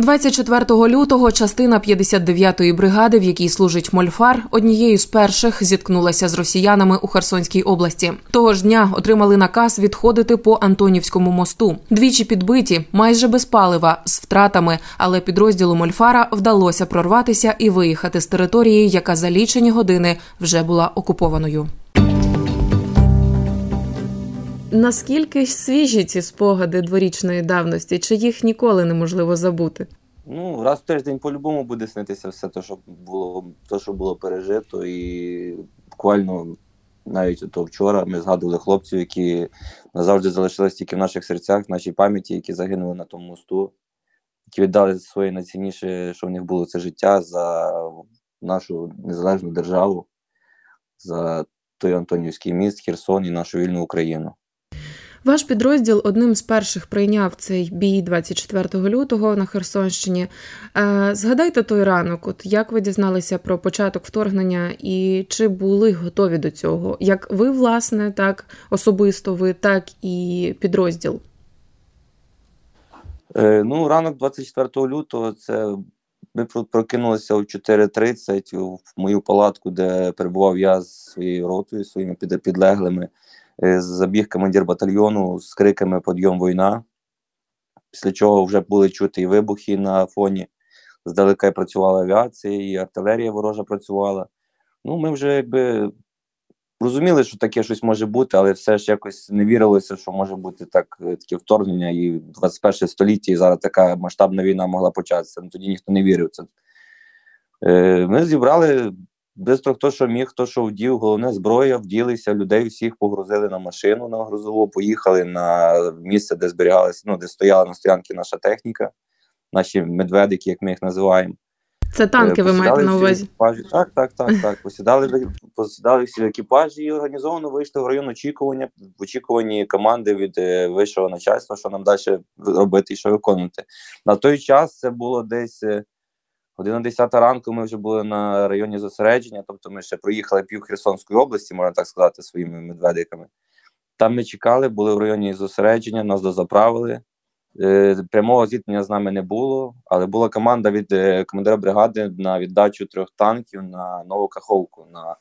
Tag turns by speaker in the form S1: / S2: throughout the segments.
S1: 24 лютого частина 59-ї бригади, в якій служить Мольфар, однією з перших зіткнулася з росіянами у Херсонській області. Того ж дня отримали наказ відходити по Антонівському мосту. Двічі підбиті, майже без палива, з втратами, але підрозділу Мольфара вдалося прорватися і виїхати з території, яка за лічені години вже була окупованою. Наскільки свіжі ці спогади дворічної давності? Чи їх ніколи неможливо забути?
S2: Ну, раз в тиждень по-любому буде снитися все те, що було, те, що було пережито, і буквально навіть то вчора ми згадували хлопців, які назавжди залишились тільки в наших серцях, в нашій пам'яті, які загинули на тому мосту, які віддали своє найцінніше, що в них було це життя за нашу незалежну державу, за той Антонівський міст, Херсон і нашу вільну Україну.
S1: Ваш підрозділ одним з перших прийняв цей бій 24 лютого на Херсонщині. Е, згадайте той ранок, от як ви дізналися про початок вторгнення і чи були готові до цього? Як ви, власне, так особисто ви, так і підрозділ?
S2: Е, ну, ранок 24 лютого це ми прокинулися о 4.30 в мою палатку, де перебував я з своєю ротою, своїми підлеглими. Е, забіг командир батальйону з криками Подйом війна. Після чого вже були чути і вибухи на фоні. Здалека працювала авіація, і артилерія ворожа працювала. Ну, ми вже якби розуміли, що таке щось може бути, але все ж якось не вірилося, що може бути так, е, таке вторгнення, і 21 століття, і зараз така масштабна війна могла початися. Ну, Тоді ніхто не вірив це. Е, Ми зібрали Бистро хто що міг, хто що вдів, головне зброя, вділися, людей всіх погрузили на машину на грузову, поїхали на місце, де зберігалися, ну, де стояла на стоянці наша техніка, наші медведики, як ми їх називаємо.
S1: Це танки, ви маєте на увазі?
S2: Екіпажі. Так, так, так, так. Посідали, посідали всі екіпажі і організовано вийшли в район очікування, в очікуванні команди від е, вищого начальства, що нам далі робити і що виконувати. На той час це було десь. Е, Година ранку ми вже були на районі зосередження, тобто ми ще проїхали пів Херсонської області, можна так сказати, своїми медведиками. Там ми чекали, були в районі зосередження, нас дозаправили. Е, прямого зіткнення з нами не було, але була команда від е, командира бригади на віддачу трьох танків на нову каховку, на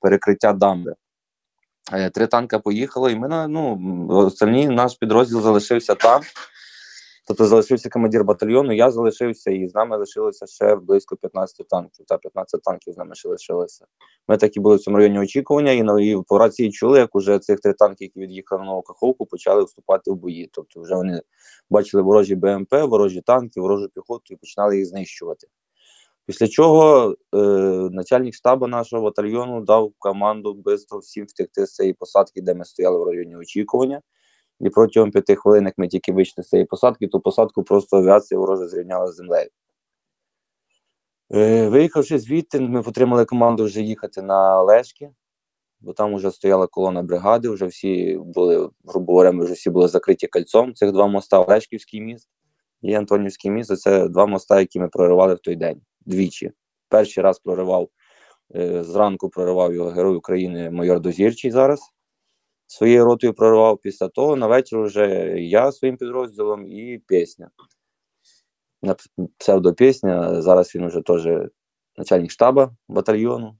S2: перекриття дамби. Е, три танка поїхали, і ми ну, остальні наш підрозділ залишився там. Тобто залишився командир батальйону, я залишився, і з нами лишилося ще близько 15 танків. Та 15 танків з нами ще лишилося. Ми такі були в цьому районі очікування, і на і по рації чули, як уже цих три танки, які від'їхали на каховку, почали вступати в бої. Тобто, вже вони бачили ворожі БМП, ворожі танки, ворожу піхоту і починали їх знищувати. Після чого е, начальник штабу нашого батальйону дав команду швидко всім втекти з цієї посадки, де ми стояли в районі очікування. І протягом п'яти хвилин, як ми тільки вийшли з цієї посадки, то посадку просто авіація ворожа зрівняла з землею. Е, Виїхавши звідти, ми отримали команду вже їхати на Лешки, бо там вже стояла колона бригади, вже всі були, грубо говоря, вже всі були закриті кольцом. Цих два моста Лешківський міст і Антонівський міст це два моста, які ми проривали в той день двічі. Перший раз проривав, е, зранку проривав його Герой України майор Дозірчий зараз своєю ротою прорвав після того на вечір вже я своїм підрозділом і пісня. Псевдопісня. Зараз він вже теж начальник штабу батальйону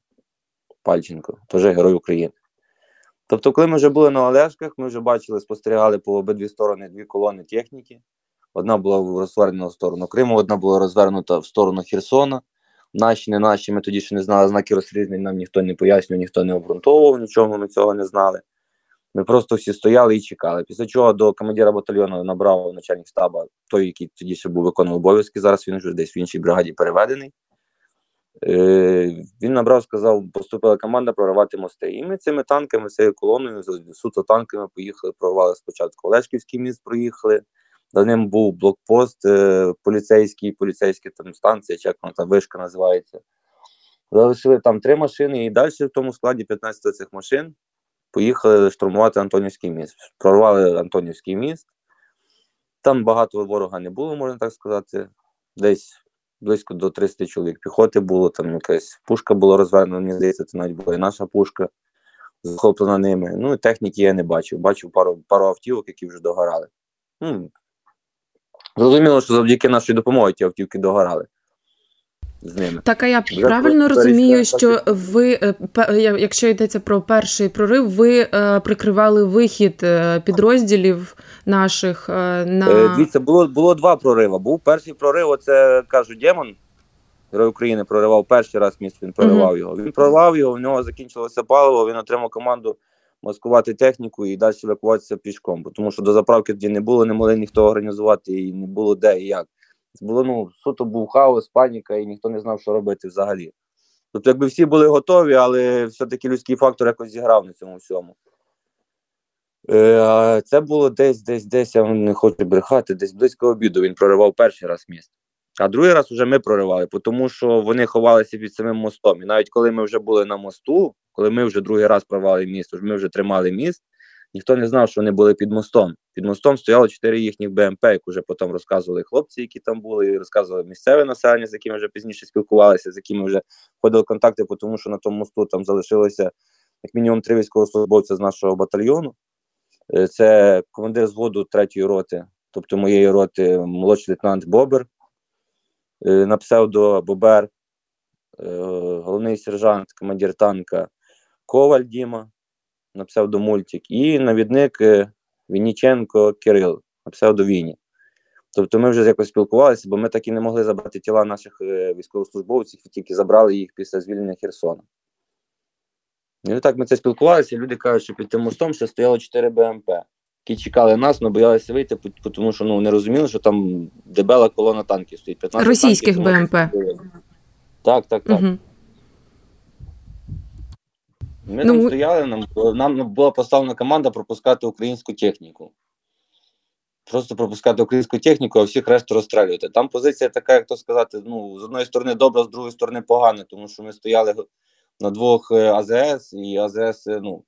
S2: Пальченко, теж Герой України. Тобто, коли ми вже були на Олешках, ми вже бачили, спостерігали по обидві сторони дві колони техніки. Одна була розвернена в сторону Криму, одна була розвернута в сторону Херсона. Наші, не наші, ми тоді ще не знали знаки розрізнень, нам ніхто не пояснював, ніхто не обґрунтовував, нічого ми цього не знали. Ми просто всі стояли і чекали. Після чого до командира батальйону набрав начальник штабу, той, який тоді ще був виконував обов'язки. Зараз він вже десь в іншій бригаді переведений. Е, Він набрав, сказав, поступила команда проривати мости. І ми цими танками, цією колоною, суто танками поїхали, прорвали спочатку Олешківський міст, проїхали. За ним був блокпост е, поліцейський, поліцейська там станція, чи як вона там вишка називається. Залишили там три машини, і далі в тому складі 15 цих машин поїхали штурмувати Антонівський міст. Прорвали Антонівський міст. Там багато ворога не було, можна так сказати. Десь близько до 300 чоловік піхоти було, там якась пушка була розвернена, мені здається, це навіть була і наша пушка захоплена ними. Ну і техніки я не бачив. Бачив пару пару автівок, які вже догорали. Ну, Зрозуміло, що завдяки нашій допомогі ті автівки догорали з ними.
S3: Так, а я
S2: Вже
S3: правильно розумію, що ви, е, я- якщо йдеться про перший прорив, ви е, прикривали вихід е, підрозділів наших е, на
S2: Е, Дивіться, було, було два прориви. Був перший прорив, оце кажу, Демон. Герой України проривав перший раз міст, він проривав його. Він проривав його, в нього закінчилося паливо, він отримав команду маскувати техніку і далі евакуватися пішком. Бо Тому що до заправки тоді не було, не могли ніхто організувати, і не було де і як. Було ну, суто був хаос, паніка, і ніхто не знав, що робити взагалі. Тобто, якби всі були готові, але все-таки людський фактор якось зіграв на цьому всьому. Е, це було десь, десь, десь, я не хочу брехати, десь близько обіду він проривав перший раз міст. А другий раз вже ми проривали, тому що вони ховалися під самим мостом. І навіть коли ми вже були на мосту, коли ми вже другий раз провали міст, ми вже тримали міст, ніхто не знав, що вони були під мостом. Під мостом стояло чотири їхніх БМП, як вже потім розказували хлопці, які там були, і розказували місцеве населення, з якими вже пізніше спілкувалися, з якими вже входили контакти, тому що на тому мосту там залишилося як мінімум три військовослужбовця з нашого батальйону. Е, Це командир зводу третьої роти, тобто моєї роти, молодший лейтенант Бобер, е, на псевдо Бобер, е, головний сержант, командир танка Коваль Діма, на псевдо Мультик, і навідник е, Вінніченко Кирил, на псевдо Віні. Тобто ми вже якось спілкувалися, бо ми так і не могли забрати тіла наших е, військовослужбовців, тільки забрали їх після звільнення Херсона. І так ми це спілкувалися, люди кажуть, що під тим мостом ще стояло 4 БМП, які чекали нас, але боялися вийти, тому що ну, не розуміли, що там дебела колона танків стоїть. 15
S3: Російських
S2: танків,
S3: БМП.
S2: Так, так, так.
S3: Угу.
S2: Ми
S3: Ну,
S2: там стояли, нам, нам була поставлена команда пропускати українську техніку. Просто пропускати українську техніку, а всіх решту розстрілювати. Там позиція така, як то сказати, ну, з одної сторони добра, з другої сторони погана, тому що ми стояли на двох е, АЗС, і АЗС, е, ну,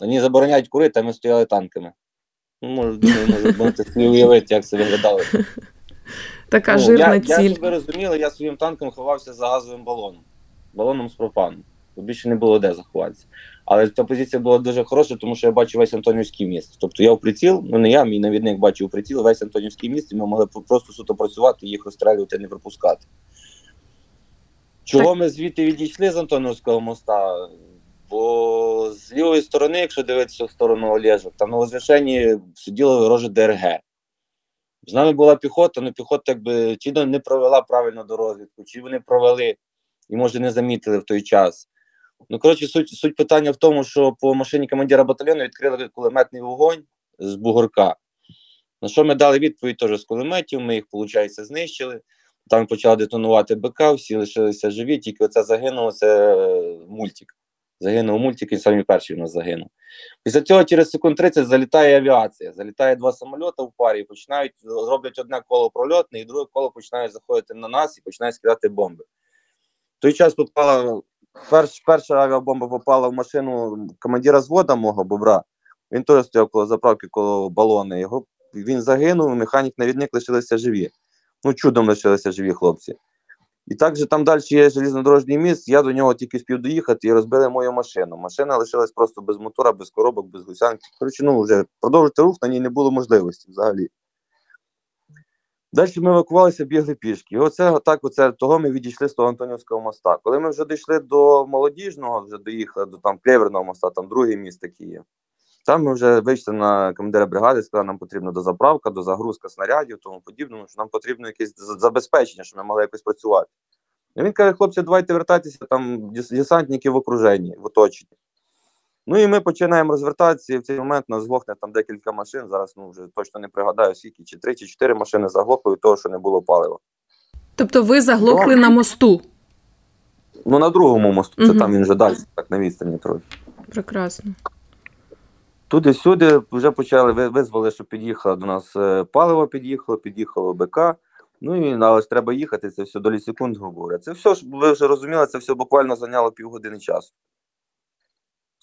S2: вони забороняють курити, а ми стояли танками. Ну, може, думаю, може, можете собі уявити, як це виглядало.
S3: Така
S2: Ну,
S3: жирна
S2: я,
S3: ціль.
S2: Я, щоб ви розуміли, я своїм танком ховався за газовим балоном. Балоном з пропаном. Більше не було де заховатися. Але ця позиція була дуже хороша, тому що я бачив весь Антонівський міст. Тобто я в приціл, ну не я, мій навідник бачив у приціл, весь Антонівський міст, і ми могли просто суто працювати, їх розстрілювати, не пропускати. Чого ми звідти відійшли з Антонівського моста? Бо з лівої сторони, якщо дивитися в сторону Олежок, там на возвишенні сиділо вороже ДРГ. З нами була піхота, але піхота якби чи не провела правильно до розвідку, чи вони провели і, може, не замітили в той час. Ну, коротше, суть, суть питання в тому, що по машині командира батальйону відкрили кулеметний вогонь з бугорка. На що ми дали відповідь теж з кулеметів, ми їх, виходить, знищили. Там почали детонувати БК, всі лишилися живі, тільки оце загинуло, це е, мультик. Загинув мультик, він самий перший у нас загинув. Після цього через секунд 30 залітає авіація. Залітає два самольоти в парі і починають роблять одне коло прольотне, і друге коло починають заходити на нас і починають скидати бомби. В той час попала перш, перша авіабомба попала в машину командира звода мого бобра. Він теж стояв коло заправки, коло балони. Його він загинув, механік навідник лишилися живі. Ну, чудом лишилися живі хлопці. І також там далі є железнодорожній міст, я до нього тільки спів доїхати і розбили мою машину. Машина лишилась просто без мотора, без коробок, без гусянки. Коротше, ну вже продовжити рух на ній не було можливості взагалі. Далі ми евакувалися, бігли пішки. І оце отак, оце того ми відійшли з того Антонівського моста. Коли ми вже дійшли до молодіжного, вже доїхали до там Клєверного моста, там другий міст такий. Там ми вже вийшли на командира бригади, сказали, нам потрібна дозаправка, дозагрузка снарядів, тому подібному, що нам потрібно якесь забезпечення, щоб ми могли якось працювати. І він каже, хлопці, давайте вертайтеся, там десантники в окруженні, в оточенні. Ну і ми починаємо розвертатися, і в цей момент нас глохне там декілька машин. Зараз ну вже точно не пригадаю, скільки, чи три, чи чотири машини заглохли від того, що не було палива.
S3: Тобто ви заглохли на мосту.
S2: Ну на другому мосту, це
S3: Мгм.
S2: там він вже далі, так на відстані трохи.
S3: Прекрасно.
S2: Туди-сюди вже почали ви- визвали, що під'їхало до нас е, паливо, під'їхало, під'їхало БК. Ну і але ж треба їхати, це все долі секунд, грубо говоря. Це все ж ви вже розуміли, це все буквально зайняло півгодини часу.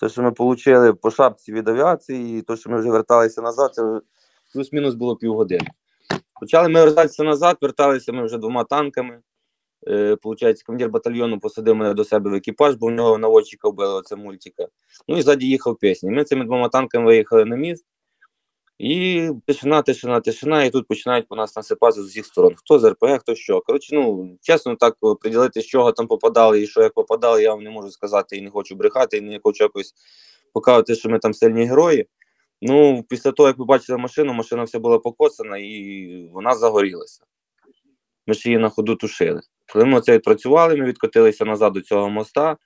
S2: Це, що ми отримали по шапці від авіації, і то, що ми вже верталися назад, це плюс-мінус було півгодини. Почали ми вертатися назад, верталися ми вже двома танками. Е, Получається, командир батальйону посадив мене до себе в екіпаж, бо в нього наводчика вбили оце мультика. Ну і ззаді їхав пісні. Ми цими двома танками виїхали на міст. І тишина, тишина, тишина, і тут починають по нас насипатися з усіх сторон. Хто з РПГ, хто що. Коротше, ну чесно, так приділити, з чого там попадали і що як попадали, я вам не можу сказати і не хочу брехати, і не хочу якось показувати, що ми там сильні герої. Ну, після того, як ви бачили машину, машина вся була покоцана і вона загорілася. Ми ж її на ходу тушили. Коли ми це відпрацювали, ми відкотилися назад до цього моста.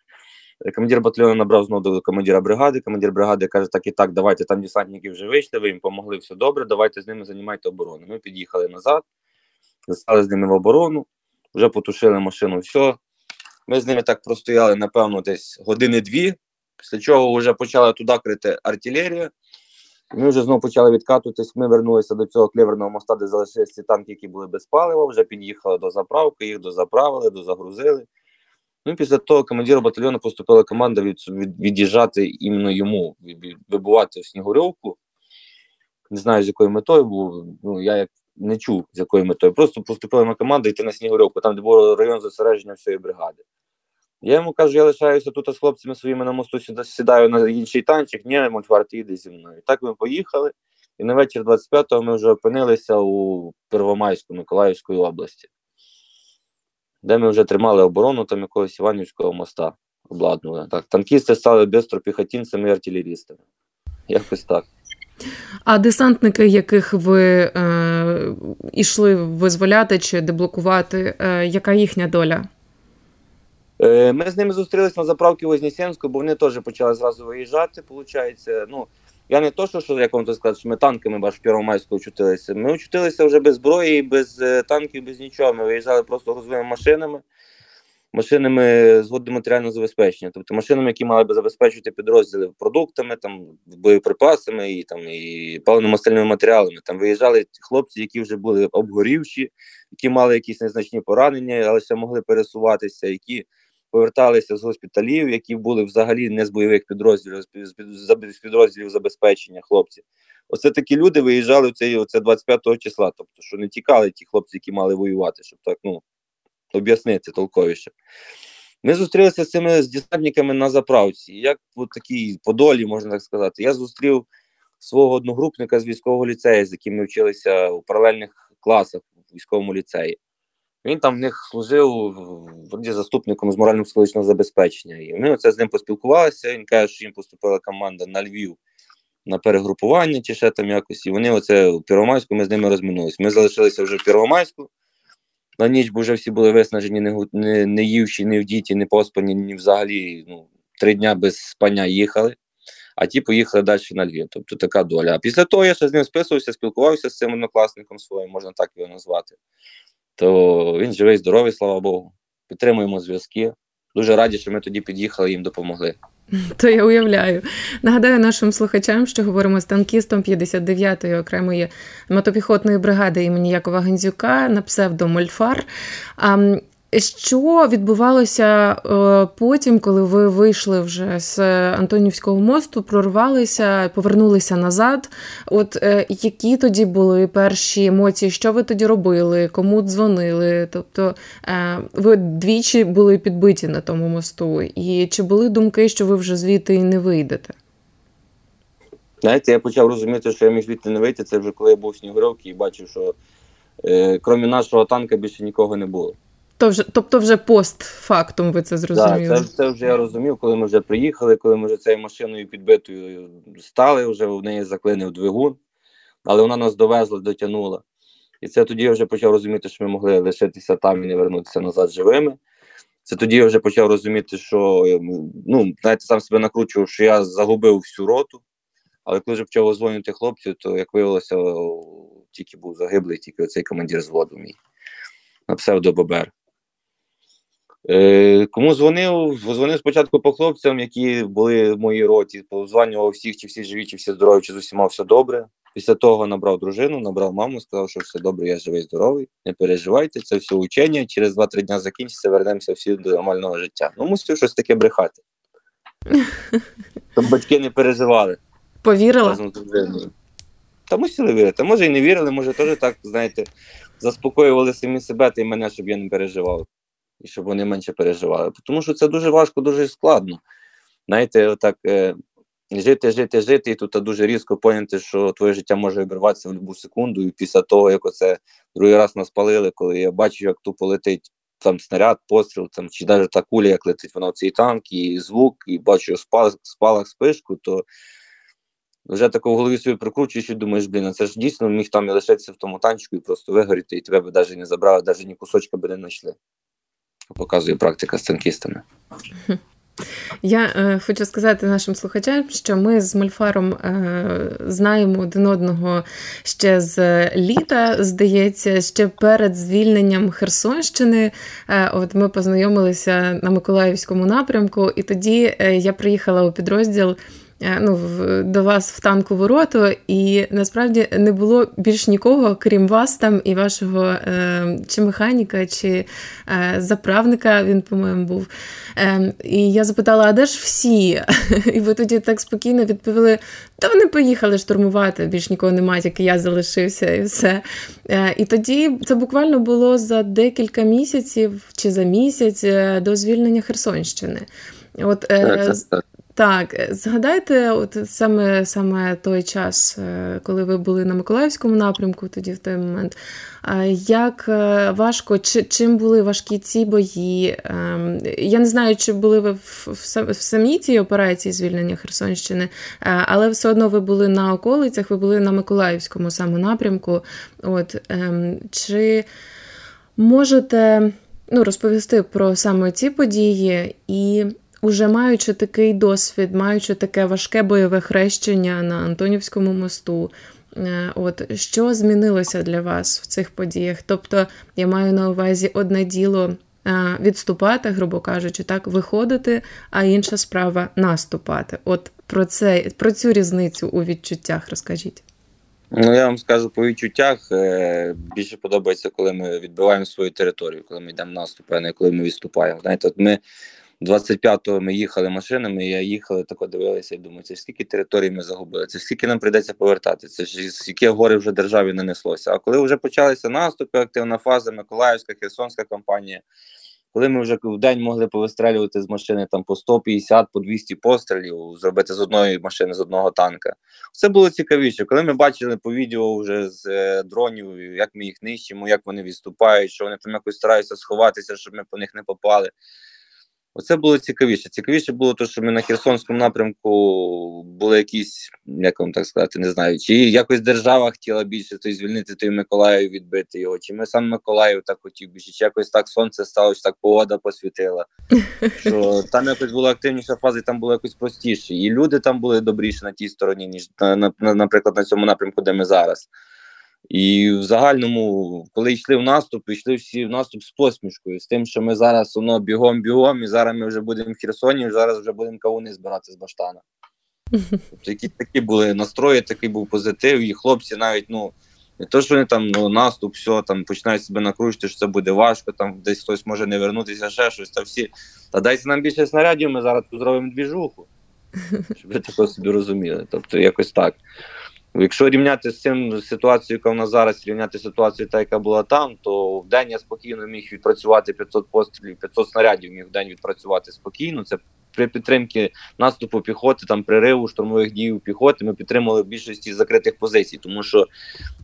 S2: Командир батальйону набрав знову до командира бригади. Командир бригади каже: так і так, давайте там десантники вже вийшли, ви їм допомогли, все добре, давайте з ними займайте оборону. Ми під'їхали назад, стали з ними в оборону, вже потушили машину, все. Ми з ними так простояли, напевно, десь години-дві, після чого вже почала туди крити артилерія. Ми вже знову почали відкатуватись. Ми вернулися до цього клеверного моста, де залишилися ці танки, які були без палива. Вже під'їхали до заправки, їх дозаправили, дозагрузили. Ну, після того командиру батальйону поступила команда від, від, від'їжджати іменно йому, вибувати в Снігурьовку. Не знаю, з якою метою, бо ну, я як не чув, з якою метою. Просто поступила на команду йти на Снігурьовку, там, де був район зосередження всієї бригади. Я йому кажу, я лишаюся тут з хлопцями своїми на мосту, сідаю на інший танчик, ні, Мольфар, ти йди зі мною. Так ми поїхали, і на вечір 25-го ми вже опинилися у Первомайську Миколаївської області де ми вже тримали оборону там якогось Іванівського моста обладнали. Так, танкісти стали бистро піхотінцями і артилерістами. Якось так.
S3: А десантники, яких ви е, йшли визволяти чи деблокувати, е, яка їхня доля?
S2: Е, Ми з ними зустрілися на заправці Вознесенську, бо вони теж почали зразу виїжджати. Получається. Ну, я не то, що, що як вам то сказати, що ми танками баш в Первомайську очутилися. Ми очутилися вже без зброї, без е, танків, без нічого. Ми виїжджали просто грузовими машинами, машинами з матеріального забезпечення. Тобто машинами, які мали би забезпечити підрозділи продуктами, там, боєприпасами і там, і паливно-мастильними матеріалами. Там виїжджали хлопці, які вже були обгорівші, які мали якісь незначні поранення, але ще могли пересуватися, які поверталися з госпіталів, які були взагалі не з бойових підрозділів, з підрозділів забезпечення хлопців. Оце такі люди виїжджали в цей оце 25 числа. Тобто, що не тікали ті хлопці, які мали воювати, щоб так ну об'яснити толковіше. Ми зустрілися з цими з десантниками на заправці. Як в такій подолі, можна так сказати, я зустрів свого одногрупника з військового ліцею, з яким ми вчилися у паралельних класах в військовому ліцеї. Він там в них служив вроді заступником з морально-психологічного забезпечення. І ми оце з ним поспілкувалися. Він каже, що їм поступила команда на Львів на перегрупування чи ще там якось. І вони оце у Первомайську ми з ними розминулися. Ми залишилися вже в Первомайську. На ніч, бо вже всі були виснажені, не не, не ївші, не в діті, не поспані, ні взагалі ну, три дня без спання їхали, а ті поїхали далі на Львів. Тобто така доля. А після того я ще з ним списувався, спілкувався з цим однокласником своїм, можна так його назвати то він живий, здоровий, слава Богу. Підтримуємо зв'язки. Дуже раді, що ми тоді під'їхали і їм допомогли.
S3: То я уявляю. Нагадаю нашим слухачам, що говоримо з танкістом 59-ї окремої мотопіхотної бригади імені Якова Гензюка на псевдо Мольфар. Що відбувалося е, потім, коли ви вийшли вже з Антонівського мосту, прорвалися, повернулися назад? От е, які тоді були перші емоції? Що ви тоді робили? Кому дзвонили? Тобто е, ви двічі були підбиті на тому мосту, і чи були думки, що ви вже звідти і не вийдете?
S2: Знаєте, я почав розуміти, що я міг звідти не вийти. Це вже коли я був в Снігуровці і бачив, що е, крім нашого танка більше нікого не було.
S3: То вже, тобто вже постфактум ви це зрозуміли?
S2: Так, це, це вже я розумів, коли ми вже приїхали, коли ми вже цією машиною підбитою стали, вже в неї заклинив двигун, але вона нас довезла, дотягнула. І це тоді я вже почав розуміти, що ми могли лишитися там і не вернутися назад живими. Це тоді я вже почав розуміти, що ну, знаєте, сам себе накручував, що я загубив всю роту. Але коли вже почав озвонювати хлопців, то як виявилося, тільки був загиблий, тільки оцей командир зводу мій на псевдо Бобер. Е, Кому дзвонив? Дзвонив спочатку по хлопцям, які були в моїй роті, позванював всіх, чи всі живі, чи всі здорові, чи з усіма все добре. Після того набрав дружину, набрав маму, сказав, що все добре, я живий, здоровий. Не переживайте, це все учення. Через 2-3 дня закінчиться, вернемося всі до нормального життя. Ну, мусив щось таке брехати. Щоб батьки не переживали.
S3: Повірила?
S2: Та мусили вірити. Може і не вірили, може теж так, знаєте, заспокоювали самі себе та й мене, щоб я не переживав і щоб вони менше переживали. Тому що це дуже важко, дуже складно. Знаєте, отак, е, жити, жити, жити, і тут дуже різко поняти, що твоє життя може обірватися в будь-яку секунду. І після того, як оце другий раз нас палили, коли я бачу, як тупо летить там снаряд, постріл, там чи навіть та куля, як летить вона в цей танк, і звук, і бачу спалах, спалах спишку, то вже тако в голові собі прикручуєш і думаєш, блін, це ж дійсно міг там і лишитися в тому танчику і просто вигоріти, і тебе б навіть не забрали, навіть ні кусочка би не знайшли. Показує практика з танкістами.
S1: Я е, хочу сказати нашим слухачам, що ми з Мольфаром е, знаємо один одного ще з літа, здається, ще перед звільненням Херсонщини. Е, от ми познайомилися на Миколаївському напрямку, і тоді е, я приїхала у підрозділ. Е, ну, до вас в танку вороту, і насправді не було більш нікого, крім вас там і вашого е, чи механіка, чи е, заправника. Він, по-моєму, був. І я запитала: а де ж всі? І ви тоді так спокійно відповіли: та вони поїхали штурмувати, більш нікого немає, тільки я залишився, і все. І тоді це буквально було за декілька місяців чи за місяць до звільнення Херсонщини. От, е, так, е, згадайте, от саме саме той час, е, коли ви були на Миколаївському напрямку, тоді в той момент. Як е, важко, чи, чим були важкі ці бої? Ем, я не знаю, чи були ви в, в самій цій операції звільнення Херсонщини, але все одно ви були на околицях, ви були на Миколаївському саме напрямку. От, ем, Чи можете ну, розповісти про саме ці події і. Уже маючи такий досвід, маючи таке важке бойове хрещення на Антонівському мосту, е, от що змінилося для вас в цих подіях? Тобто я маю на увазі одне діло е, відступати, грубо кажучи, так, виходити, а інша справа наступати. От про це про цю різницю у відчуттях розкажіть.
S2: Ну, я вам скажу по відчуттях. Е, більше подобається, коли ми відбиваємо свою територію, коли ми йдемо в наступ, а не коли ми відступаємо. Знаєте, от ми 25-го ми їхали машинами, я їхали, тако дивилися і думаю, це скільки територій ми загубили, це скільки нам прийдеться повертати, це ж яке горе вже державі нанеслося. А коли вже почалися наступи, активна фаза, Миколаївська, Херсонська кампанія, коли ми вже в день могли повистрелювати з машини там по 150, по 200 пострілів, зробити з одної машини, з одного танка, це було цікавіше. Коли ми бачили по відео вже з е, дронів, як ми їх нищимо, як вони відступають, що вони там якось стараються сховатися, щоб ми по них не попали. Оце було цікавіше. Цікавіше було те, що ми на Херсонському напрямку були якісь, як вам так сказати, не знаю, чи якось держава хотіла більше той звільнити той Миколаїв, відбити його, чи ми сам Миколаїв так хотів більше, чи якось так сонце стало, чи так погода посвітила. Що Там якось була активніша фаза, і там було якось простіше. І люди там були добріші на тій стороні, ніж, на, на, наприклад, на цьому напрямку, де ми зараз. І в загальному, коли йшли в наступ, йшли всі в наступ з посмішкою, з тим, що ми зараз воно бігом-бігом, і зараз ми вже будемо в Херсоні, і зараз вже будемо кавуни збирати з баштана. Тобто які такі були настрої, такий був позитив, і хлопці навіть, ну, не то, що вони там ну, наступ, все, там починають себе накручувати, що це буде важко, там десь хтось може не вернутися, ще щось. Та всі. Та дайте нам більше снарядів, ми зараз зробимо двіжуху. Щоб ви тако собі розуміли. Тобто, якось так. Якщо рівняти з цим ситуацією, яка в нас зараз, рівняти ситуацію, та яка була там, то в день я спокійно міг відпрацювати 500 пострілів, 500 снарядів міг в день відпрацювати спокійно. Це при підтримці наступу піхоти, там пририву штурмових дій піхоти. Ми підтримали більшості закритих позицій, тому що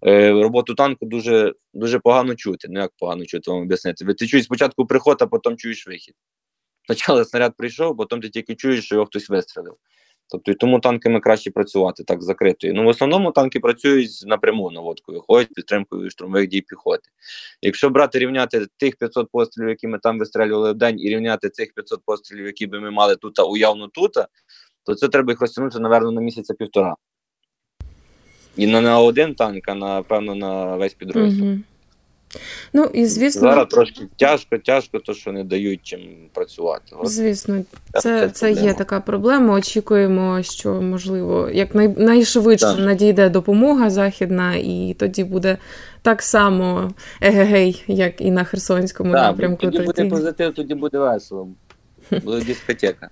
S2: е, роботу танку дуже дуже погано чути. Ну як погано чути вам об'яснити. Ти чуєш спочатку приход, а потім чуєш вихід. Спочатку снаряд прийшов, потім ти тільки чуєш, що його хтось вистрелив. Тобто і тому танками краще працювати так закритою. Ну в основному танки працюють напряму наводкою, ходять підтримкою штурмових дій піхоти. Якщо брати рівняти тих 500 пострілів, які ми там вистрелювали в день, і рівняти цих 500 пострілів, які би ми мали тут, уявно тут, то це треба їх розтягнути, напевно, на місяця півтора. І не на один танк, а напевно на весь підрозділ. Угу.
S1: Ну і звісно,
S2: зараз трошки тяжко, тяжко, то що не дають чим працювати.
S1: От. Звісно, це це, є така проблема. Очікуємо, що можливо як най, найшвидше так. надійде допомога західна, і тоді буде так само егегей, як і на Херсонському так, напрямку.
S2: Тоді буде позитив, тоді буде весело. Буде дискотека.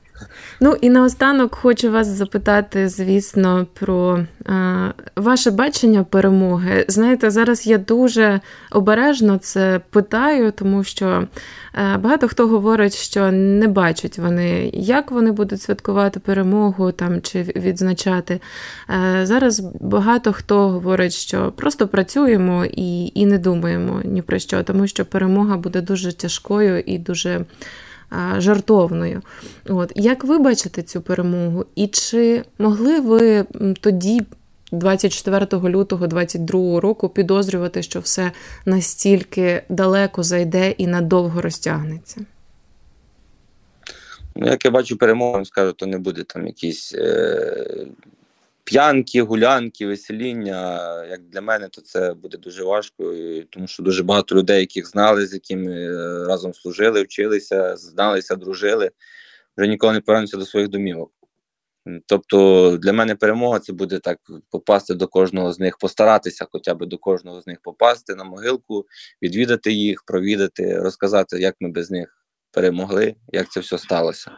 S1: Ну і наостанок хочу вас запитати, звісно, про е, ваше бачення перемоги. Знаєте, зараз я дуже обережно це питаю, тому що е, багато хто говорить, що не бачать вони, як вони будуть святкувати перемогу там чи відзначати. Е, зараз багато хто говорить, що просто працюємо і, і не думаємо ні про що, тому що перемога буде дуже тяжкою і дуже жартовною. От Як ви бачите цю перемогу? І чи могли ви тоді, 24 лютого 2022 року, підозрювати, що все настільки далеко зайде і надовго розтягнеться?
S2: Ну, як я бачу перемогу, скажу, то не буде там якісь е, п'янки, гулянки, весеління. Як для мене, то це буде дуже важко, тому що дуже багато людей, яких знали, з якими е, разом служили, вчилися, зналися, дружили, вже ніколи не повернуться до своїх домівок. Тобто для мене перемога це буде так попасти до кожного з них, постаратися хоча б до кожного з них попасти на могилку, відвідати їх, провідати, розказати, як ми без них перемогли, як це все сталося.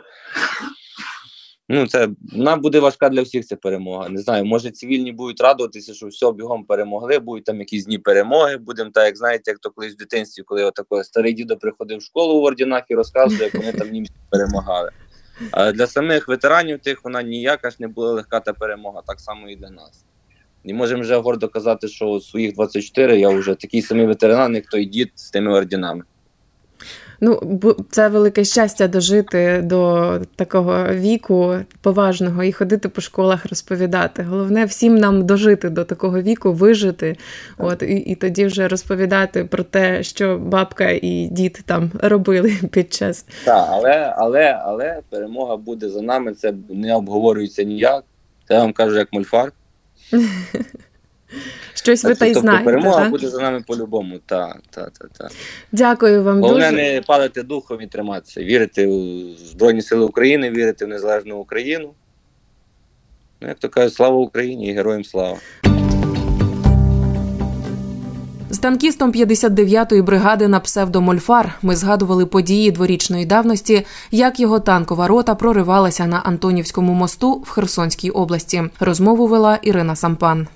S2: Ну, це вона буде важка для всіх ця перемога. Не знаю, може цивільні будуть радуватися, що все бігом перемогли, будуть там якісь дні перемоги. Будемо так, як знаєте, як то колись в дитинстві, коли отако старий дідо приходив в школу в ордінах і розказував, як вони там німці перемагали. А для самих ветеранів тих вона ніяка ж не була легка та перемога, так само і для нас. І можемо вже гордо казати, що у своїх 24 я вже такий самий ветеран, як той дід з тими ордінами.
S1: Ну, це велике щастя дожити до такого віку поважного і ходити по школах розповідати. Головне всім нам дожити до такого віку, вижити. От і, і тоді вже розповідати про те, що бабка і дід там робили під час.
S2: Так, але але, але перемога буде за нами. Це не обговорюється ніяк. Це я вам кажу, як мульфар.
S1: Щось ви та й тобто знаєте.
S2: Перемога
S1: та?
S2: буде за нами по-любому. Так, так, так, так.
S1: Дякую вам
S2: Головне
S1: дуже.
S2: не падати духом і триматися. Вірити у Збройні Сили України, вірити в незалежну Україну. Ну, як то кажуть, слава Україні і героям слава.
S3: З танкістом 59-ї бригади на псевдомольфар ми згадували події дворічної давності, як його танкова рота проривалася на Антонівському мосту в Херсонській області. Розмову вела Ірина Сампан.